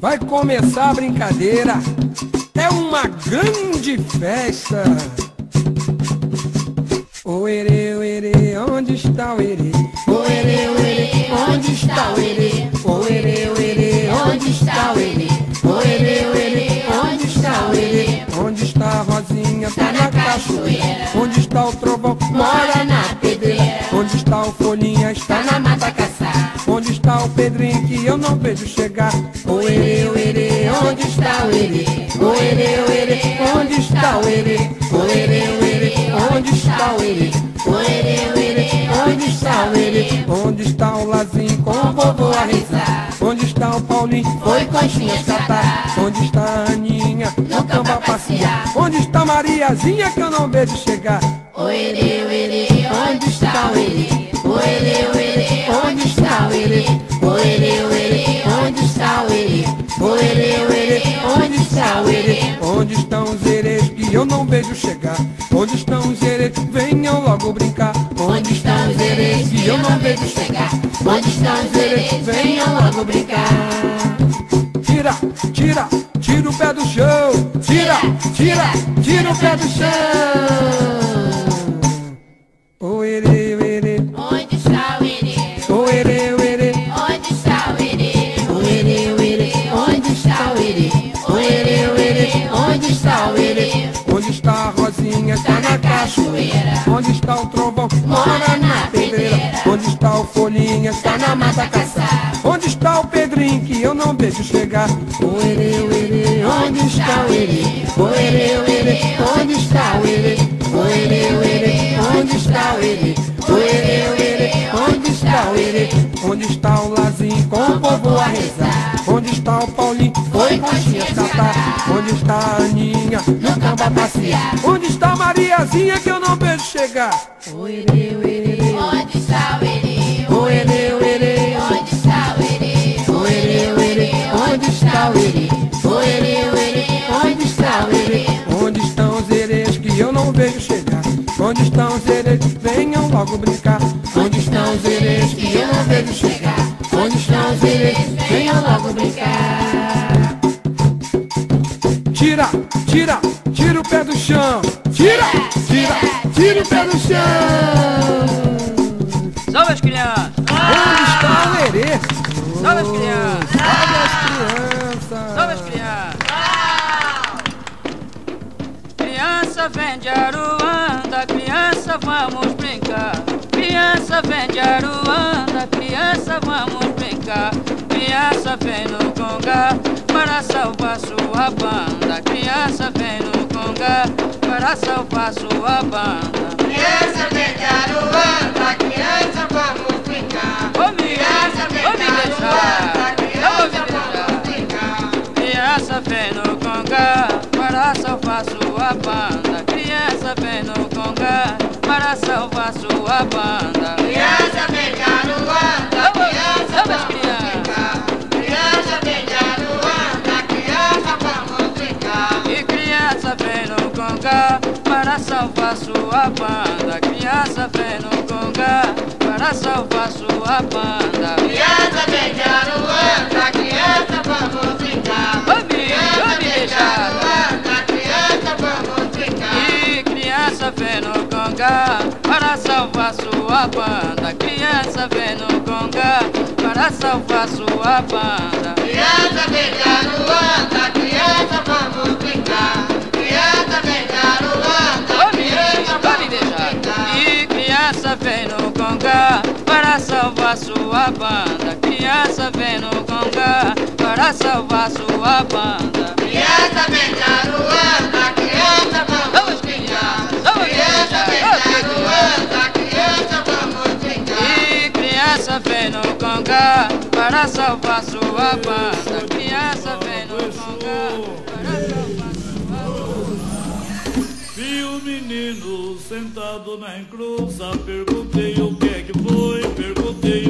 Vai começar a brincadeira. É uma grande festa. O erê, o erê, onde está o erê? O erê, o erê, onde está o erê? O erê, o erê, Onde está o erê? O erê, o erê, onde está o erê? Onde está a Rosinha? Tá Tá na cachoeira. Onde está o trovão? Mora na pedreira. Onde está o folhinha? Está Tá na na mata caçar. Está o Pedrinho que eu não vejo chegar? O erê, o onde está o erê? O erê, o onde está o erê? O erê, o onde está o erê? O erê, Onde está o erê? Onde está o Lazinho com o vovô a rezar? Onde está o Paulinho? Foi conchinhas catar. Onde está a Aninha? No campo a passear. Onde está a Mariazinha que eu não vejo chegar? O erê, o erê, onde está o erê? O erê, o erê, onde está o erê? O erê, o erê, onde está o erê? O erê, o erê, onde está o erê? Onde estão os erês que eu não vejo chegar? Onde estão os erês? Venham logo brincar. Onde estão os erês que eu não vejo chegar? Onde estão os erês? Venham logo brincar. Tira, tira, tira o pé do chão. Tira, tira, tira o pé do chão. Está a Rosinha? Está na cachoeira. Onde está o trovão? Mora na pedreira. Onde está o folhinha? Está na mata caçar. Onde está o Pedrinho que eu não vejo chegar? O erê, o erê, onde está o erê? O erê, o erê, onde está o erê? O erê, o erê, onde está o erê? O erê, o erê, onde está o erê? Onde está o Lazinho com o povo a rezar? Onde está o Paulinho? Foi coxinha catar. Onde está a Aninha? No campo a passear. Onde está a Mariazinha que eu não vejo chegar? O erê, o erê, Onde está o erê? o erê, o erê, Onde está o erê? o erê, o erê, onde está o erê? O erê, o erê, onde está o erê? Onde estão os erês que eu não vejo chegar? Onde estão os erês? Venham logo brincar. Onde estão os erês? Venham logo brincar. Tira, tira, tira o pé do chão. Tira, tira, tira o pé do chão. Salve as crianças! Onde está o erê? Salve as crianças! Salve as crianças. Salve as crianças! Criança vem de Aruanda, criança vamos brincar. Criança vem de Aruanda, criança vamos brincar. Criança vem no conga para salvar sua banda. Criança vem no conga para salvar sua banda. Criança vem de Aruanda, criança vamos brincar. Ô Criança vem de Aruanda, criança vamos brincar. Criança vem no conga para salvar sua banda. Criança vem no conga para salvar sua banda. Criança vem de Aruanda, salvar sua banda. Criança vem no conga para salvar sua banda. Criança vem de Aruanda, criança vamos brincar. Ô me, me vem de deixar. Aruanda, criança vamos brincar. E criança vem no conga para salvar sua banda. Criança vem no conga para salvar sua banda. Criança vem de Aruanda, criança vamos brincar. Criança vem de Aruanda, E criança vem no conga para salvar sua banda. Criança vem no conga para salvar sua banda. Criança vem de Aruanda, criança vamos brincar. Criança vem criança, de Aruanda, criança vamos brincar. E criança vem no conga para salvar sua banda. Criança vem sentado na encruza, perguntei o que é que foi, perguntei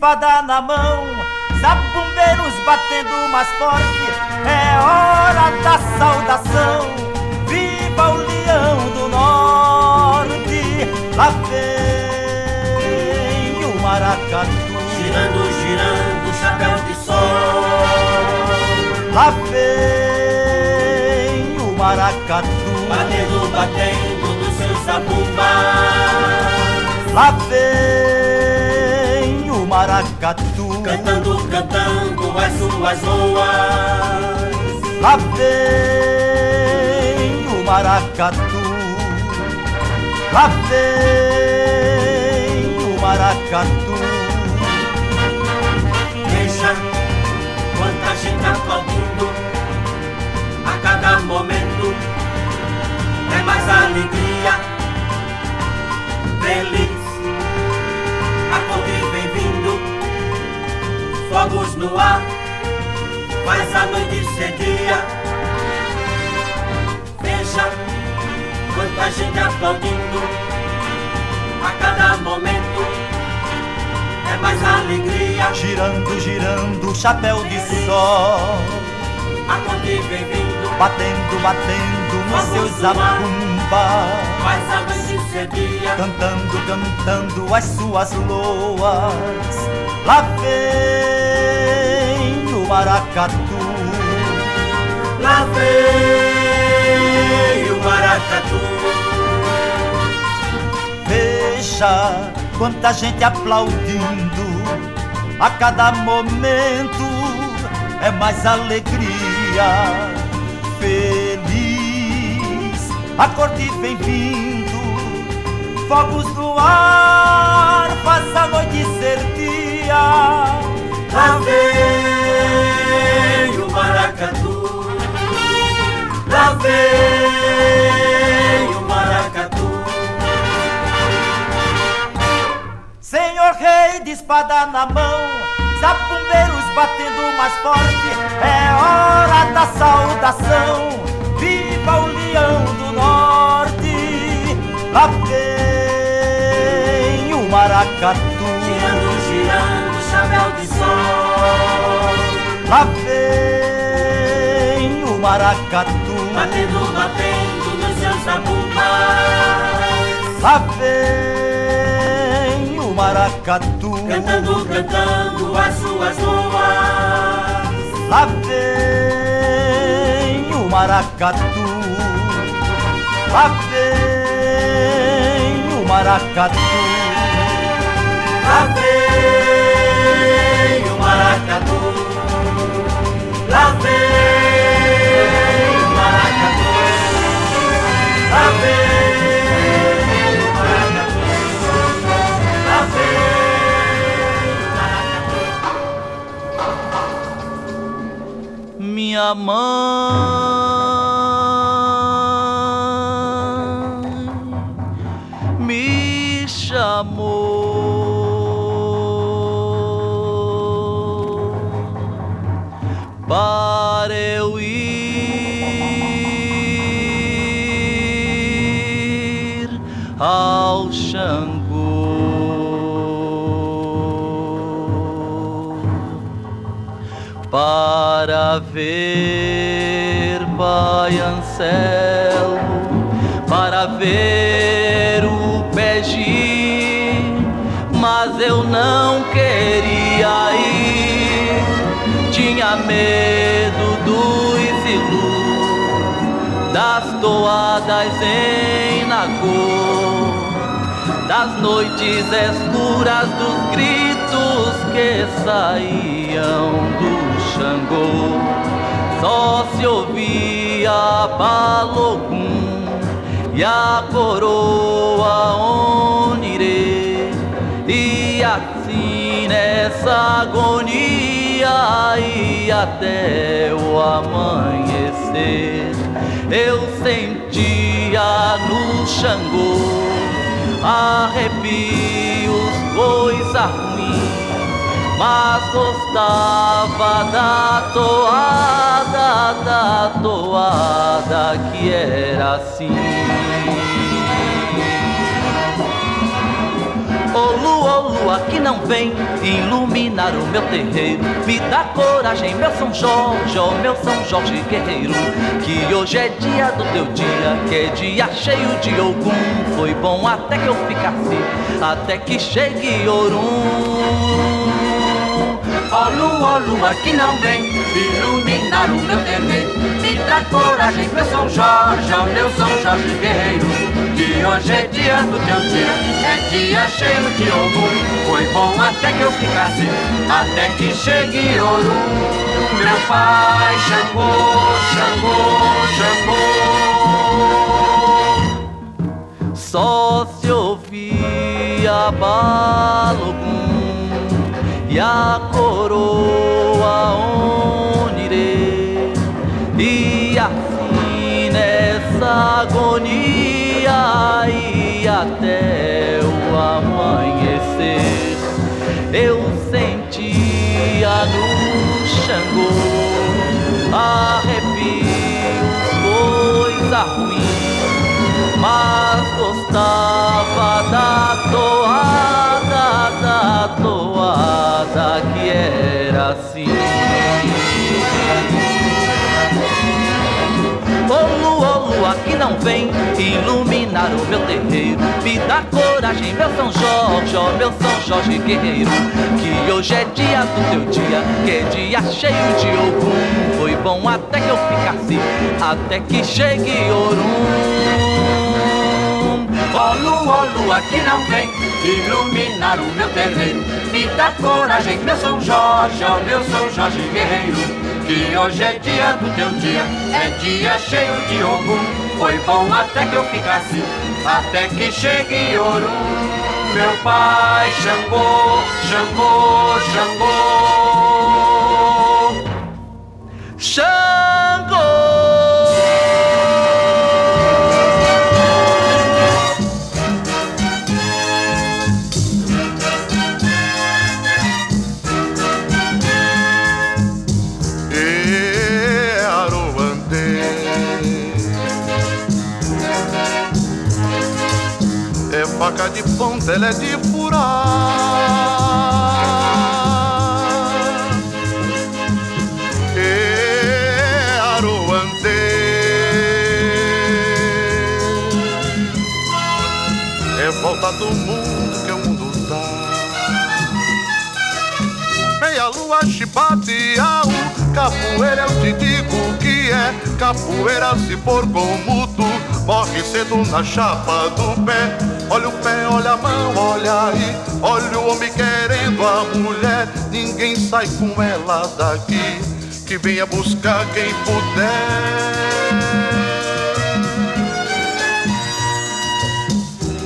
espada na mão, zapumbeiros batendo mais forte, é hora da saudação. Viva o leão do norte, Lá vem o maracatu Girando, girando, chapéu de sol. Lá vem o maracatu Batendo, batendo nos seus zabumbas Lá vem maracatu. Cantando, cantando as suas loas Lá vem o maracatu. Lá vem o maracatu. Veja quanta gente aplaudindo A cada momento. É mais alegria. Feliz Fogos no ar Faz a noite ser dia Veja quanta gente aplaudindo A cada momento. É mais alegria. Girando, girando, chapéu de sol. A convite vem vindo. Batendo, batendo nos seus zabumbas Faz a noite ser dia Cantando, cantando as suas loas. Lá vem maracatu. Lá vem o maracatu. Veja quanta gente aplaudindo. A cada momento é mais alegria. Feliz, a corte vem vindo Fogos no ar, faz a noite ser dia. Lá vem o maracatu. Lá vem o maracatu. Senhor rei de espada na mão, zapumbeiros batendo mais forte, é hora da saudação. Viva o leão do norte, lá vem o maracatu, lá vem o maracatu, Batendo, batendo nos seus zabumbas lá vem o maracatu. Cantando, cantando as suas loas. Lá vem o maracatu. Lá vem o maracatu Lá vem o maracatu. Lá vem Minha mãe ver Pai Anselmo, para ver o Pegi, mas eu não queria ir, tinha medo dos ilus, das toadas em Nagô das noites escuras dos gritos que saíam do Xangô. Só se ouvia Balogum e a coroa Onirê. E assim nessa agonia e até o amanhecer eu sentia no Xangô arrepios, coisa ruim, mas gostava da toada, da toada que era assim. Ô lua, ô lua lua que não vem iluminar o meu terreiro. Me dá coragem, meu São Jorge, oh meu São Jorge guerreiro. Que hoje é dia do teu dia, que é dia cheio de Ogum. Foi bom até que eu ficasse, até que chegue Orum. Ó lua, lua que não vem iluminar o meu terreiro Me dá coragem, meu São Jorge, ó meu São Jorge guerreiro. Que hoje é dia do teu dia, é dia cheio de ouro. Foi bom até que eu ficasse, até que chegue ouro. Meu pai Xangô, Xangô, Xangô Só se ouvia balogum e a coroa onire e assim nessa agonia e até o amanhecer eu sentia no Xangô arrepios, coisa ruim, mas gostava da toada, da toada assim. Ô lua, lua que não vem iluminar o meu terreiro. Me dá coragem, meu São Jorge, meu São Jorge guerreiro. Que hoje é dia do teu dia, que é dia cheio de Ogum Foi bom até que eu ficasse, até que chegue Orum Ó lua, lua que não vem iluminar o meu terreiro. Me dá coragem, meu São Jorge, ó meu São Jorge guerreiro Que hoje é dia do teu dia, é dia cheio de ogum Foi bom até que eu ficasse, até que chegue ouro. Meu pai Xangô, Xangô, Xangô Xangô ela é de furar E Aruandê É volta do mundo que o mundo dá Meia lua, chibateau Capoeira eu te digo que Capoeira se for como tu Morre cedo na chapa do pé. Olha o pé, olha a mão, olha aí Olha o homem querendo a mulher. Ninguém sai com ela daqui Que venha buscar quem puder.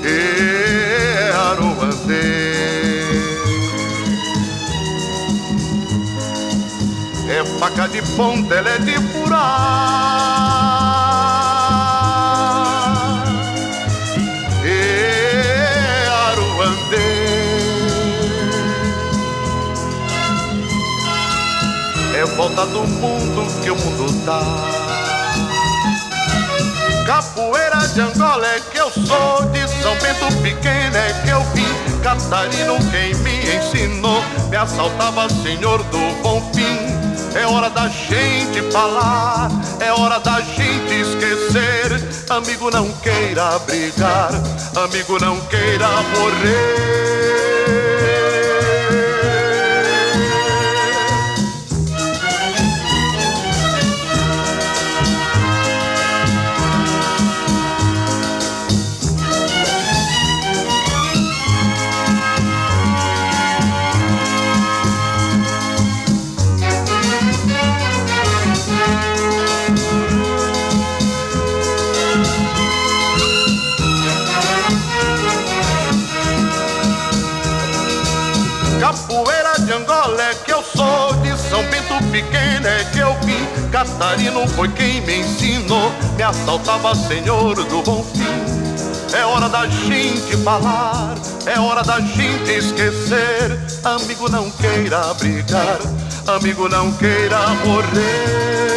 E Aruandê É faca de ponta, ela é de furar. E Aruandê É volta do mundo que o mundo dá. Capoeira de Angola é que eu sou, de São Bento Pequeno é que eu vim. Catarino quem me ensinou, me assaltava senhor do bom fim. É hora da gente falar, é hora da gente esquecer. Amigo não queira brigar, amigo não queira morrer. Senhor do bom fim. É hora da gente falar, é hora da gente esquecer. Amigo não queira brigar, amigo não queira morrer.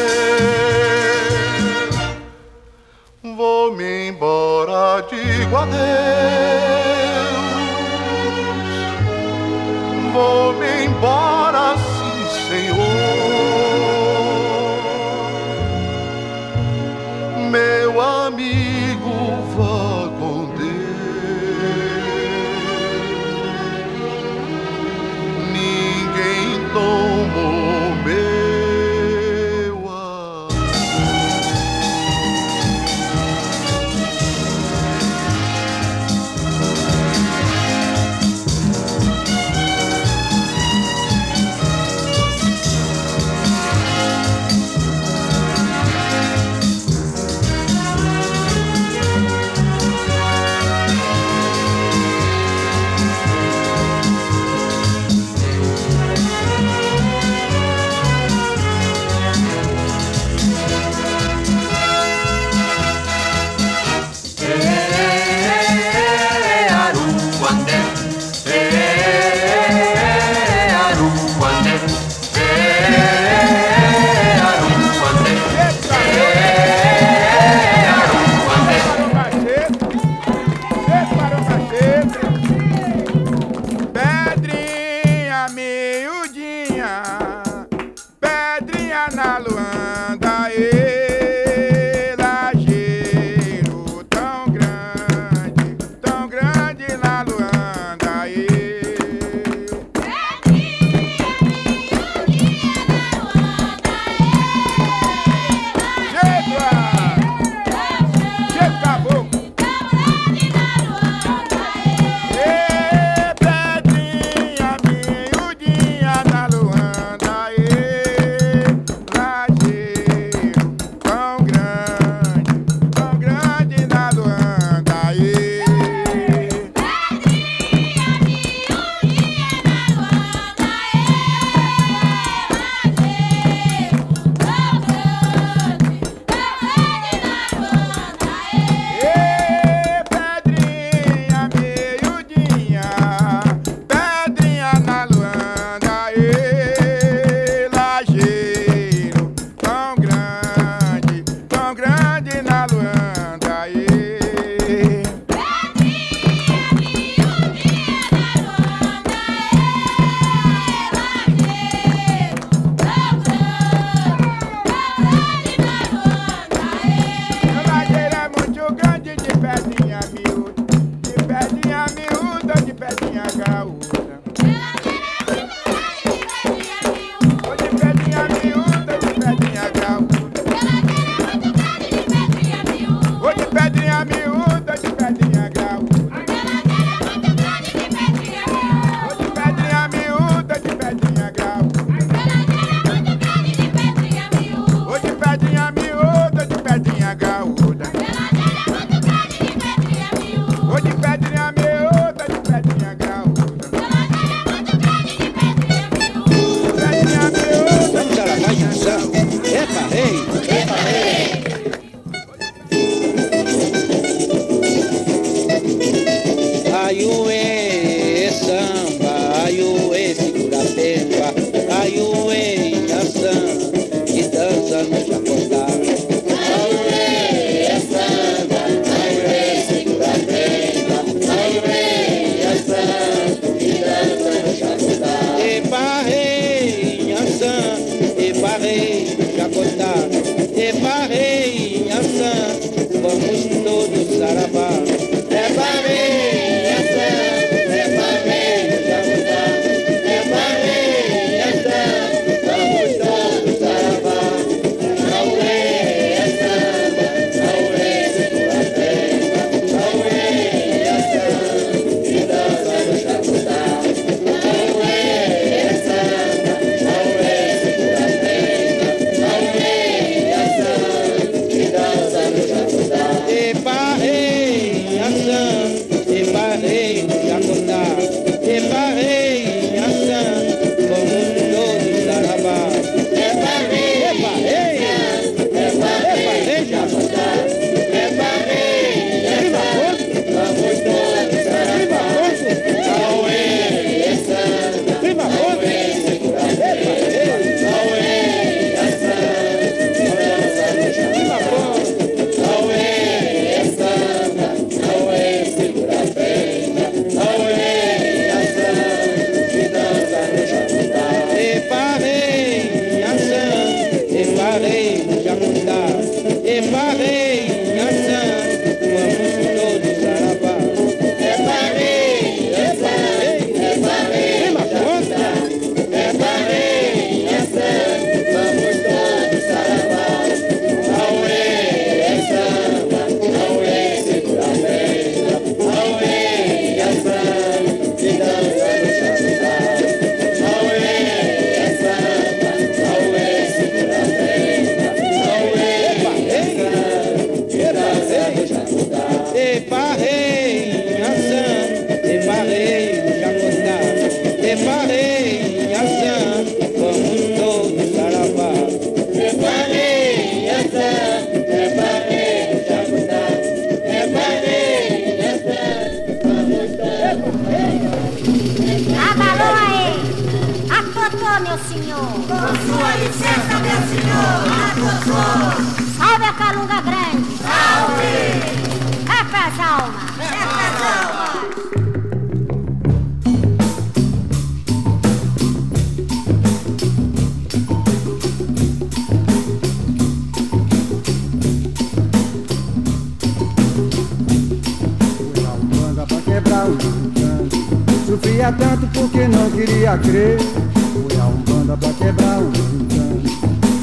crer. Fui a Umbanda pra quebrar o engano.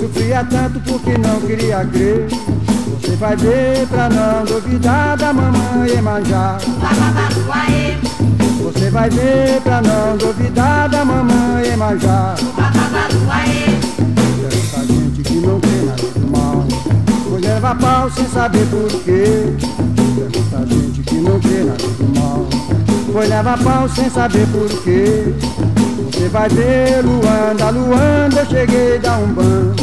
Sofria tanto porque não queria crer. Você vai ver pra não duvidar da mamãe Emanjá. Você vai ver pra não duvidar da mamãe Emanjá. Essa gente que não tem nada de mal. Mulher levar pau sem saber porquê. Tanta gente que não vê nada de mal. Foi levar pau sem saber porquê. Você vai ver Luanda, Luanda, eu cheguei da Umbanda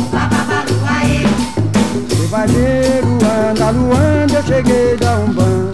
Você vai ver Luanda, Luanda, eu cheguei da Umbanda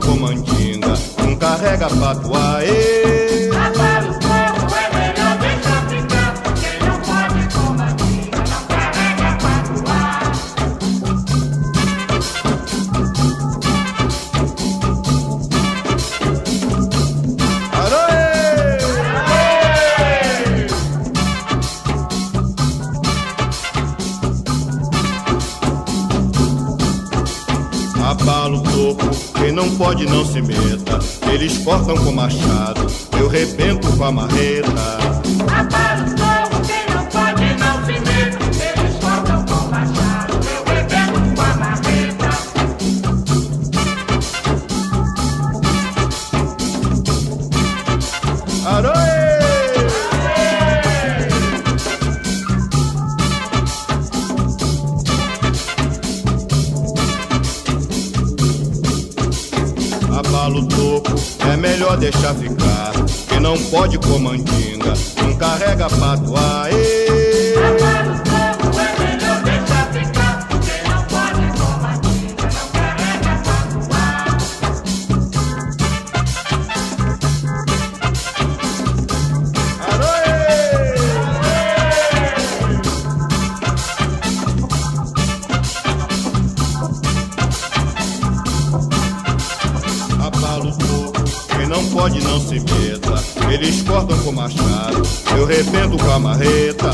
comandinga, não carrega patuá cortam com machado, eu rebento com a marreta. Eles cortam com machado, eu rependo com a marreta.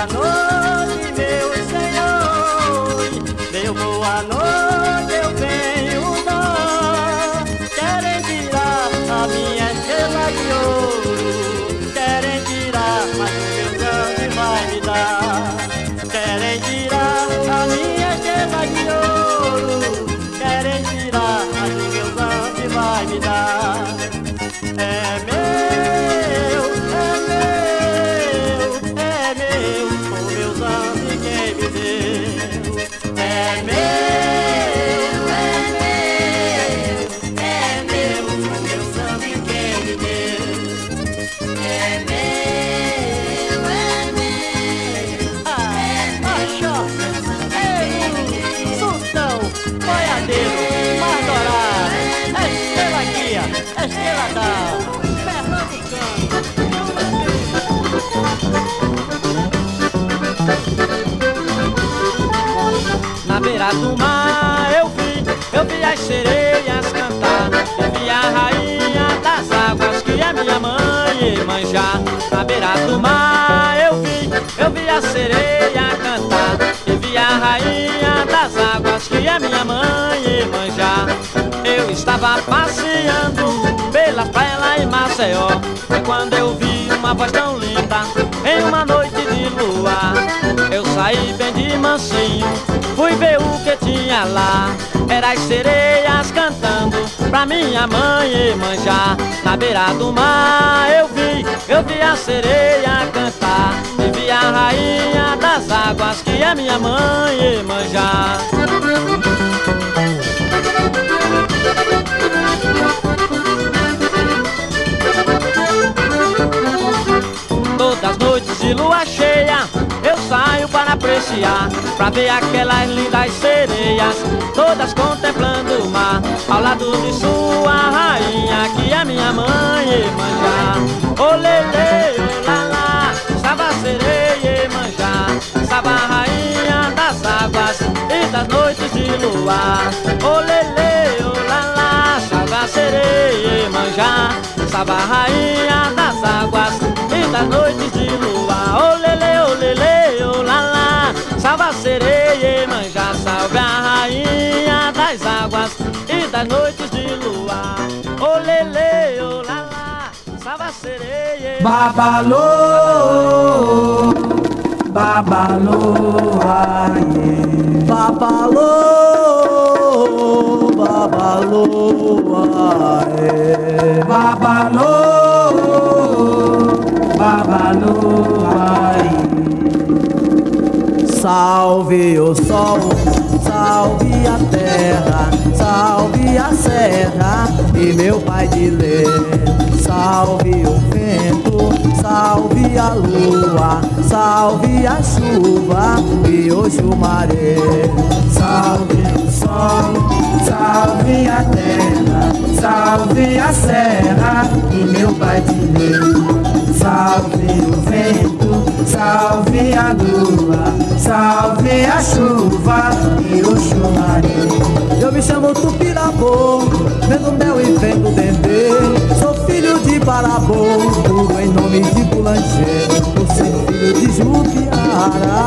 Boa noite, Iemanjá Na beira do mar. Eu vi, eu vi a sereia cantar Eu vi a rainha das águas que é minha mãe Iemanjá Eu estava passeando pela praia lá em Maceió Foi quando eu vi uma voz tão linda em uma noite de lua Eu saí bem de mansinho, fui ver o que tinha lá. Era as sereias cantando pra minha mãe Iemanjá Na beira do mar eu vi, eu vi a sereia cantar. E vi a rainha das águas que é minha mãe Iemanjá Todas as noites de lua saio apreciar Pra ver aquelas lindas sereias Todas contemplando o mar Ao lado de sua rainha Que é minha mãe Iemanjá Olele, olala Estava a sereia Iemanjá Estava rainha das águas E das noites de luar. Olele, olala Estava a sereia Iemanjá Estava rainha das águas E das noites de luar. Olele, olele, Salve a sereia, Iemanjá Salve a rainha das águas E das noites de luar Olele, olala Salve a sereia Babalô, babalô, aie. Babalô, babalô, aê. Babalô, babalô, aie. Salve o sol, salve a terra, salve a serra e meu pai de ler. Salve o vento, salve a lua, salve a chuva e hoje o maré. Salve o sol, salve a terra, salve a serra e meu pai de Deus. Salve o vento, salve a lua, salve a chuva e o chumarim. Eu me chamo Tupirabô, vendo mel e vendo dendê. Sou filho de Barabô, em nome de Boulanger. Ser filho de Jupiara.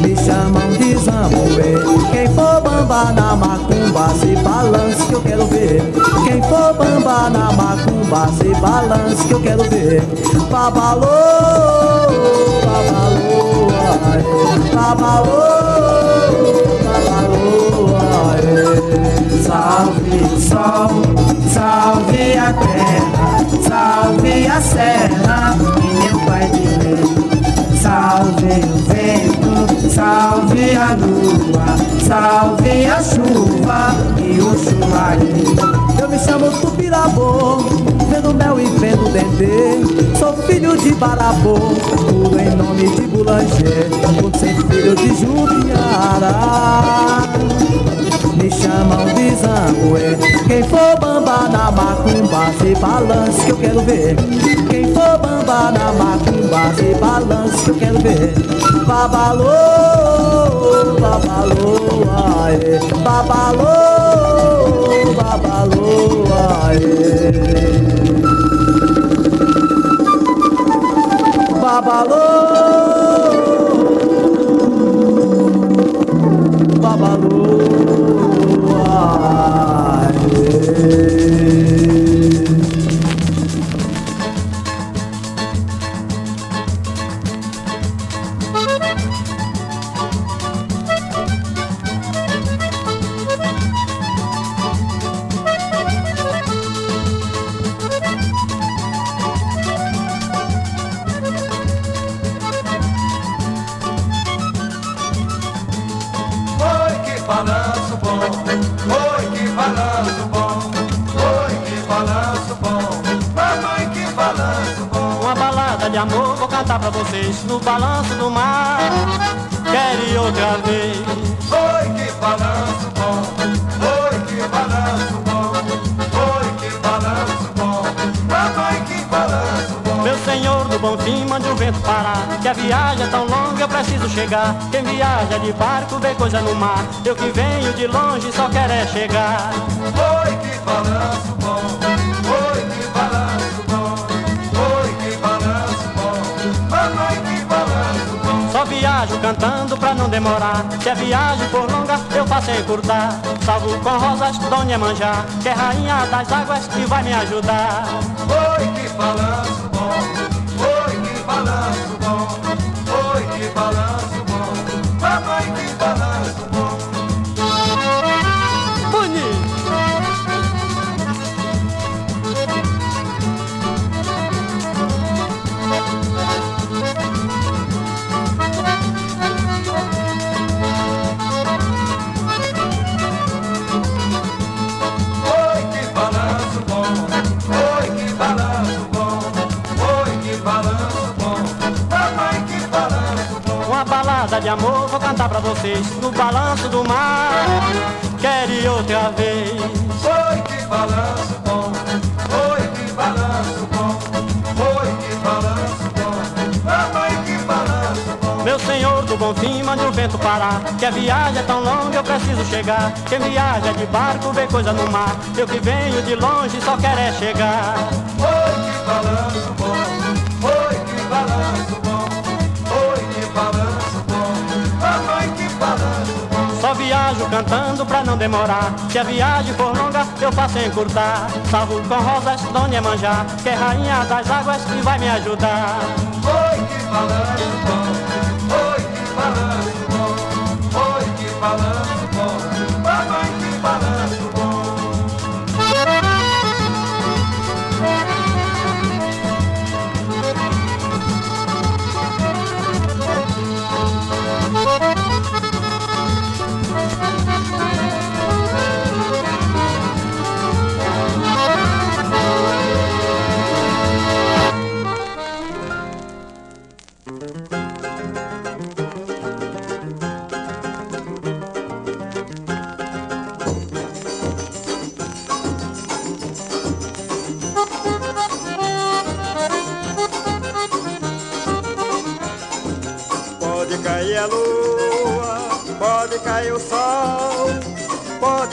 Me chamam de Zambuê Quem for bamba na macumba Se balance que eu quero ver. Quem for bamba na macumba Se balance que eu quero ver. Babalô, babalô, Babalô, babalô, Salve o sol, salve a terra. Salve a serra E meu pai de lei Salve o vento, salve a lua, salve a chuva e o chumarim. Eu me chamo Tupirabô, vendo mel e vendo dendê. Sou filho de Barabô, tudo em nome de Boulanger, por ser filho de Jupiara. De Zanguê Quem for bamba na macumba Se balance que eu quero ver. Quem for bamba na macumba Se balance que eu quero ver. Babalô, babalô, aê Babalô, babalô, aê Babalô Quem viaja de barco vê coisa no mar. Eu que venho de longe só quero é chegar. Oi, que balanço bom, oi, que balanço bom, oi, que balanço bom, mamãe, que balanço bom. Só viajo cantando pra não demorar. Se a viagem for longa, eu faço encurtar Salvo com rosas, Dona Manjá Que é rainha das águas e vai me ajudar. Oi, que balanço vocês no balanço do mar. Quero ir outra vez. Oi, que balanço bom, oi, que balanço bom, oi, que balanço bom, mamãe, que balanço bom. Meu senhor do bom fim, mande o vento parar. Que a viagem é tão longa, eu preciso chegar. Quem viaja de barco vê coisa no mar. Eu que venho de longe só quero é chegar. Oi, que balanço viajo cantando pra não demorar. Se a viagem for longa, eu faço encurtar. Salvo com rosas, Dona Manjá, que é rainha das águas e vai me ajudar. Oi, que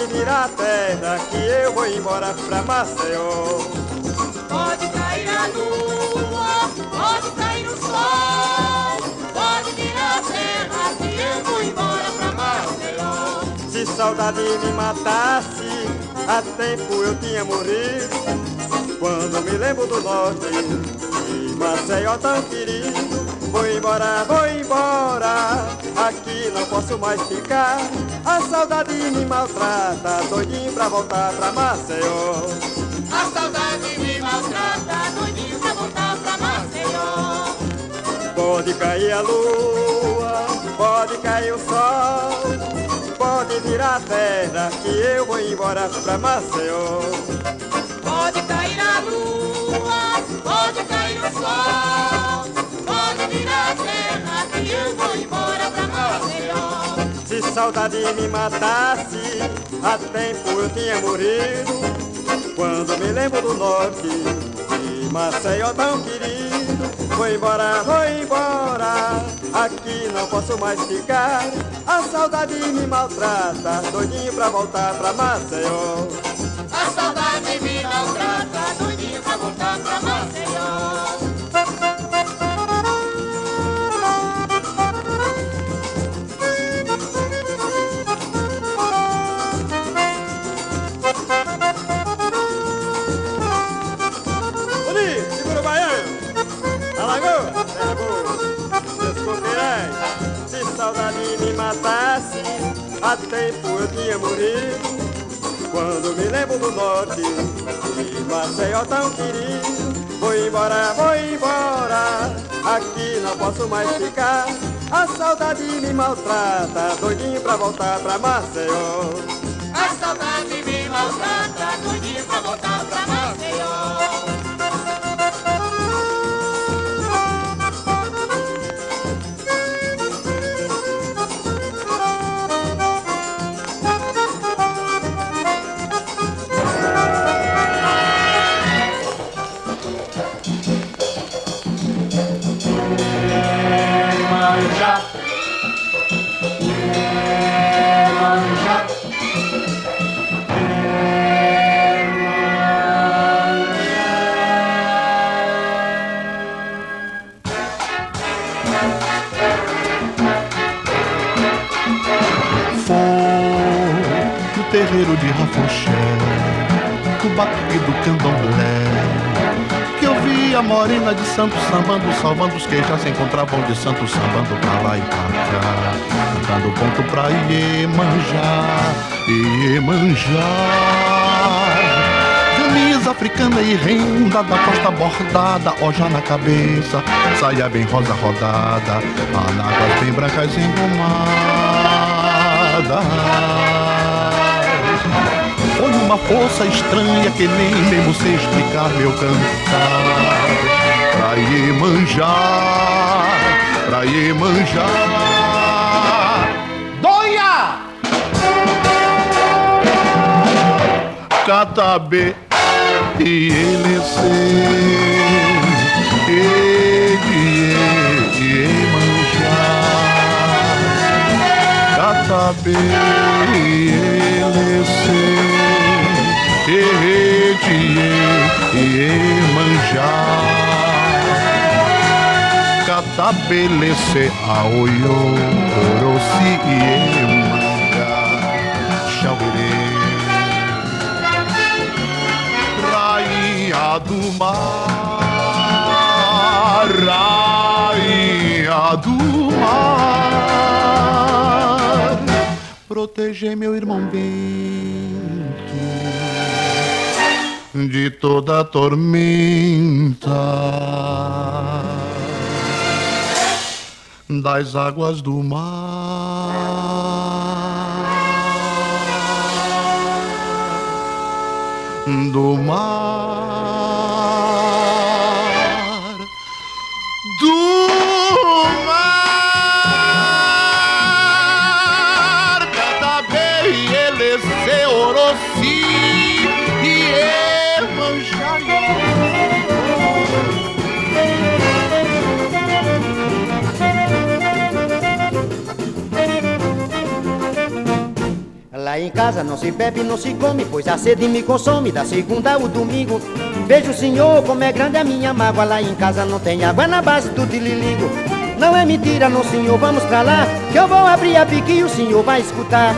pode virar a terra que eu vou embora pra Maceió. Pode cair a lua, pode cair o sol, pode virar a terra que eu vou embora pra Maceió. Se saudade me matasse, há tempo eu tinha morrido. Quando me lembro do norte, e Maceió tão querido. Vou embora, vou embora, não posso mais ficar. A saudade me maltrata, doidinho pra voltar pra Maceió. A saudade me maltrata, doidinho pra voltar pra Maceió. Pode cair a lua, pode cair o sol, pode virar a terra que eu vou embora pra Maceió. Pode cair a lua, pode cair o sol, pode virar a terra que eu vou embora saudade me matasse, há tempo eu tinha morrido. Quando me lembro do norte, de Maceió tão querido. Vou embora, vou embora, aqui não posso mais ficar. A saudade me maltrata, doidinho pra voltar pra Maceió. A saudade me maltrata, doidinho pra voltar pra Maceió. Há tempo eu tinha morrido. Quando me lembro do norte, de Maceió tão querido. Vou embora, vou embora, aqui não posso mais ficar. A saudade me maltrata, doidinho pra voltar pra Maceió. A saudade me maltrata, doidinho pra voltar pra terreiro de Rafuxé, no batuque do candomblé, que eu vi a morena de santo sambando, salvando os que já se encontravam de santo sambando pra lá e pra cá, cantando ponto pra Iemanjá, Iemanjá. Camisa africana e renda da costa bordada, oja na cabeça, saia bem rosa rodada, anáguas bem brancas engomadas. Uma força estranha que nem mesmo sei explicar meu cantar. Pra Iemanjá, pra Iemanjá. Doia! Catabê e ele ele Iemanjá. Catabê e ele Iemanjá. Catabelece aoyo, orosi Iemanga. Chauirê. Rainha do mar, rainha do mar, proteger meu irmão Bento de toda tormenta. Das águas do mar, do mar, em casa não se bebe, não se come, pois a sede me consome da segunda ao domingo. Vejo o senhor como é grande a minha mágoa. Lá em casa não tem água na base do tililingo. Não é mentira, não senhor, vamos pra lá Que eu vou abrir a bica e o senhor vai escutar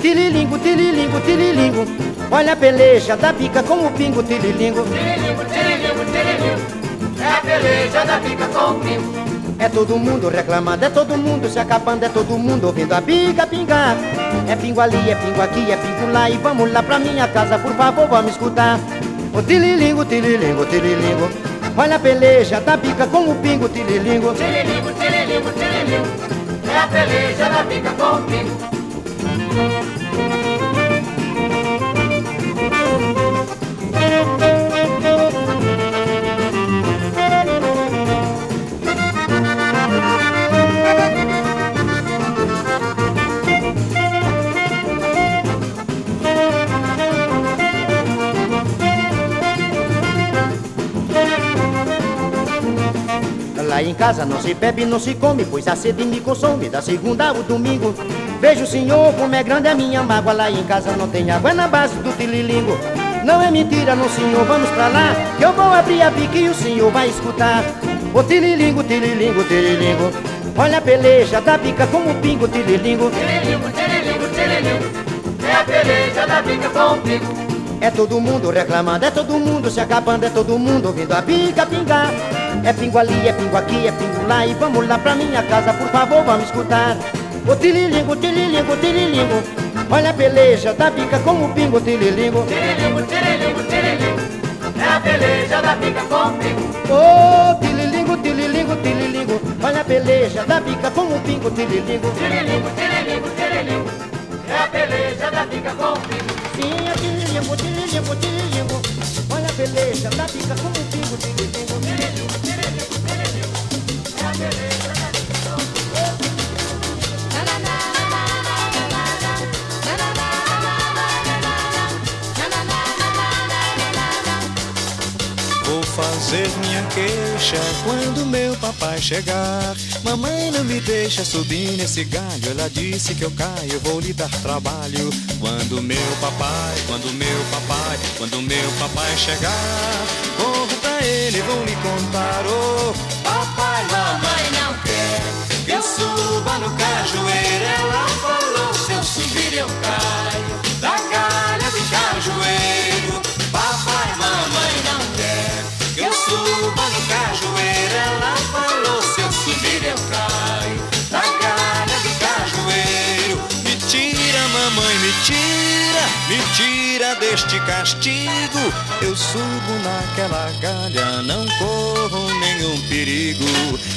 Tililingo, tililingo, tililingo Olha a peleja da bica com o pingo, tililingo Tililingo, tililingo, tililingo É a peleja da bica com o pingo É todo mundo reclamando, é todo mundo se acabando É todo mundo ouvindo a bica pingar É pingo ali, é pingo aqui, é pingo lá E vamos lá pra minha casa, por favor, vamos escutar. O tililingo, tililingo, tililingo. Olha a peleja da bica com o pingo, tililingo. Tililingo, tililingo, tililingo. É a peleja da bica com o pingo casa não se bebe, não se come, pois a sede me consome da segunda ao domingo. Vejo o senhor como é grande a minha mágoa. Lá em casa não tem água é na base do tililingo. Não é mentira, não senhor, vamos pra lá Que eu vou abrir a bica e o senhor vai escutar O tililingo, tililingo, tililingo Olha a peleja da bica como o pingo, tililingo Tililingo, tililingo, tililingo É a peleja da bica com o pingo É todo mundo reclamando, é todo mundo se acabando É todo mundo ouvindo a bica pingar É pingo ali, é pingo aqui, é pingo lá. E vamos lá pra minha casa, por favor, vamos escutar. O tililingo, tililingo, tililingo Olha a peleja da bica com o pingo, tililingo Tililingo, tililingo, tililingo É a peleja da bica com o pingo. Oh, tililingo, tililingo, tililingo Olha a peleja da bica com o pingo, tililingo Tililingo, tililingo, tililingo É a peleja da bica com o pingo. Sim, é tililingo, tililingo, tililingo Olha a peleja da bica com o pingo, Tililingo, fazer minha queixa quando meu papai chegar. Mamãe não me deixa subir nesse galho. Ela disse que eu caio, vou lhe dar trabalho. Quando meu papai, quando meu papai, quando meu papai chegar, corro pra ele, vou lhe contar. Oh, papai, mamãe não quer que eu suba no cajueiro. Ela falou: se eu subir eu caio da galha de cajueiro. Deste castigo. Eu subo naquela galha, não corro nenhum perigo.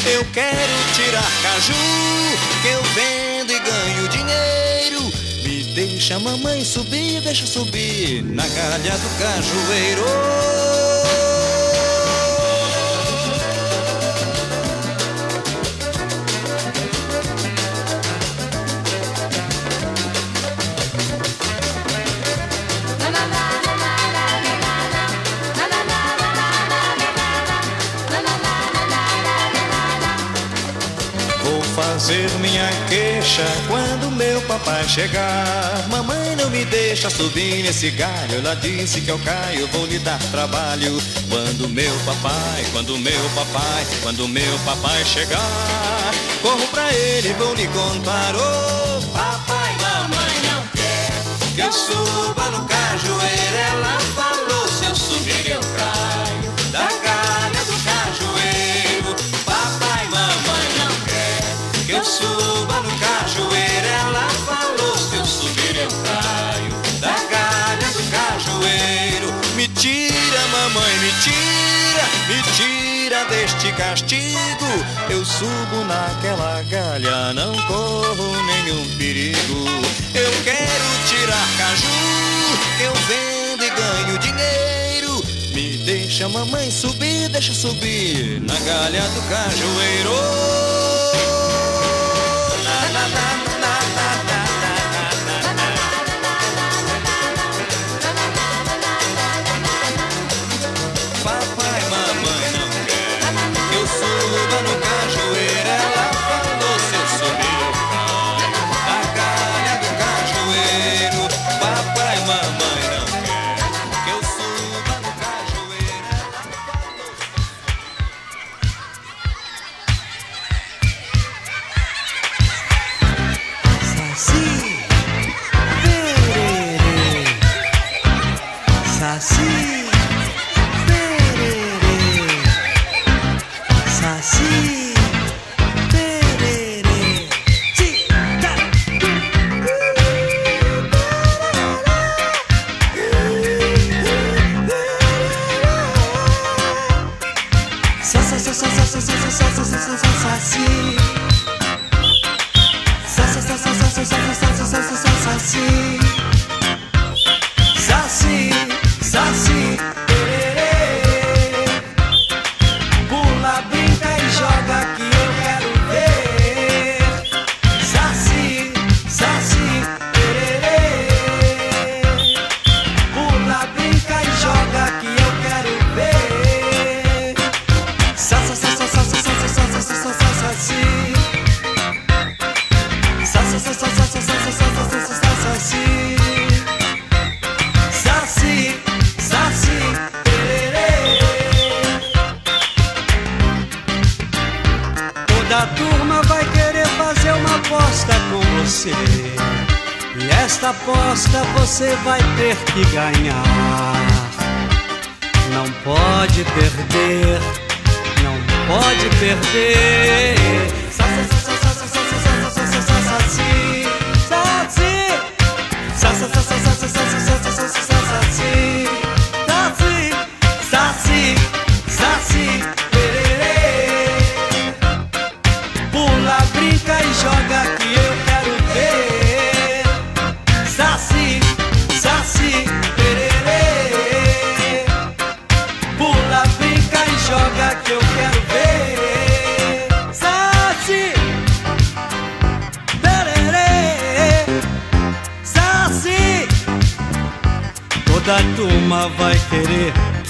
Eu quero tirar caju, que eu vendo e ganho dinheiro. Me deixa, mamãe, subir, deixa subir na galha do cajueiro. Fazer minha queixa quando meu papai chegar. Mamãe não me deixa subir nesse galho. Ela disse que eu caio, vou lhe dar trabalho. Quando meu papai, quando meu papai, quando meu papai chegar, corro pra ele, vou lhe contar. Oh, papai, mamãe não quer que eu suba no cajueiro. Ela falou: se eu subir eu caio da galha deste castigo. Eu subo naquela galha, não corro nenhum perigo. Eu quero tirar caju, eu vendo e ganho dinheiro. Me deixa, mamãe, subir, deixa subir na galha do cajueiro.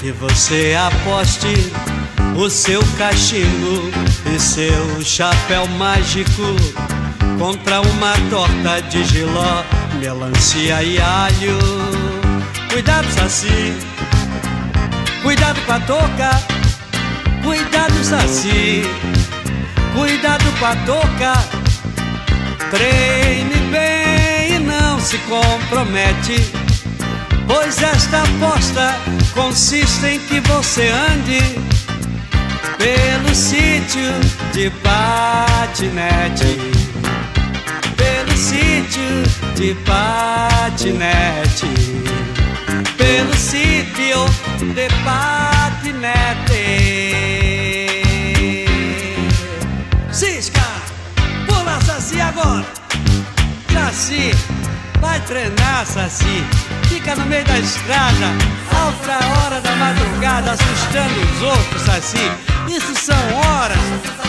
Que você aposte o seu cachimbo e seu chapéu mágico contra uma torta de giló, melancia e alho. Cuidado, Saci, cuidado com a touca, cuidado, Saci, cuidado com a touca. Treine bem e não se compromete. Pois esta aposta consiste em que você ande pelo sítio de patinete. Pelo sítio de patinete. Pelo sítio de patinete. Cisca, pula Saci agora. Saci, vai treinar, Saci. Fica no meio da estrada, alta hora da madrugada, assustando os outros, Saci. Isso são horas,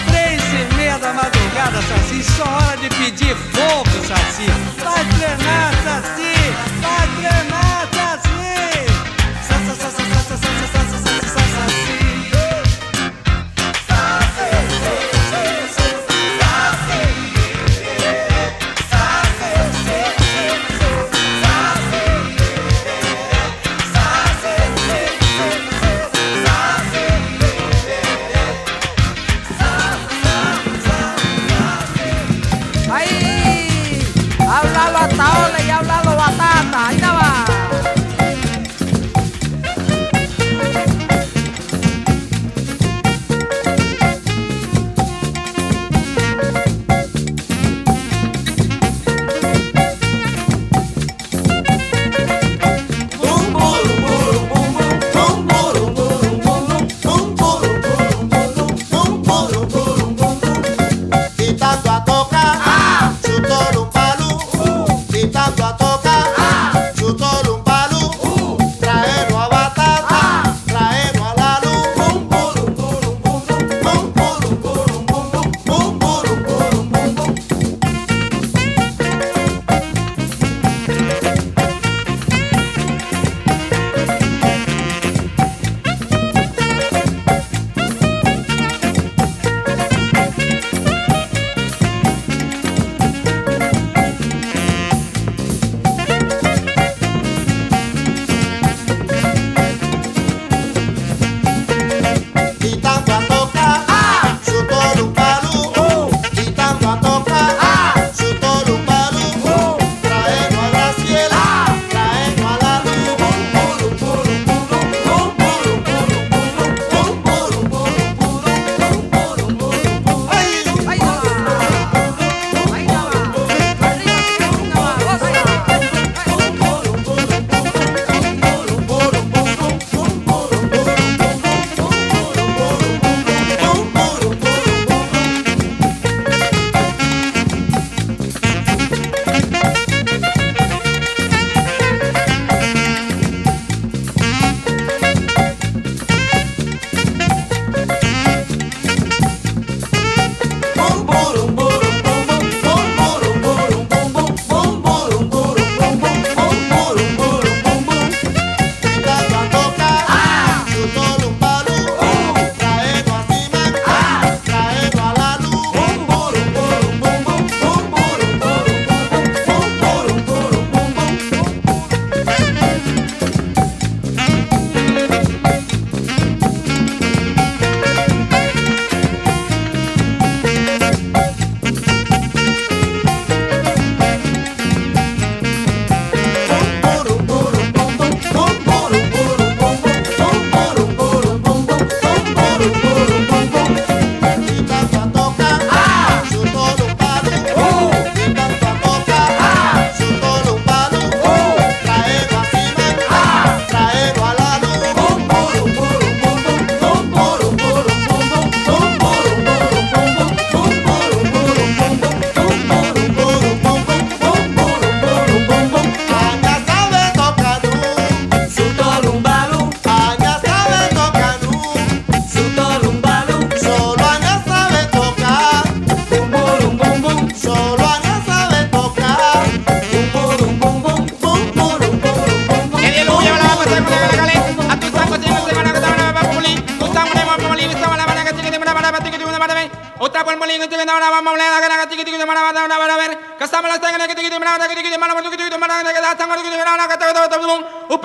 três e meia da madrugada, Saci. Só hora de pedir fogo, Saci. Vai treinar, Saci. Vai treinar,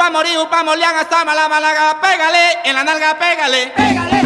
pa' morir, pa' molean, hasta mala, malaga, pégale, en la nalga, pégale. Pégale.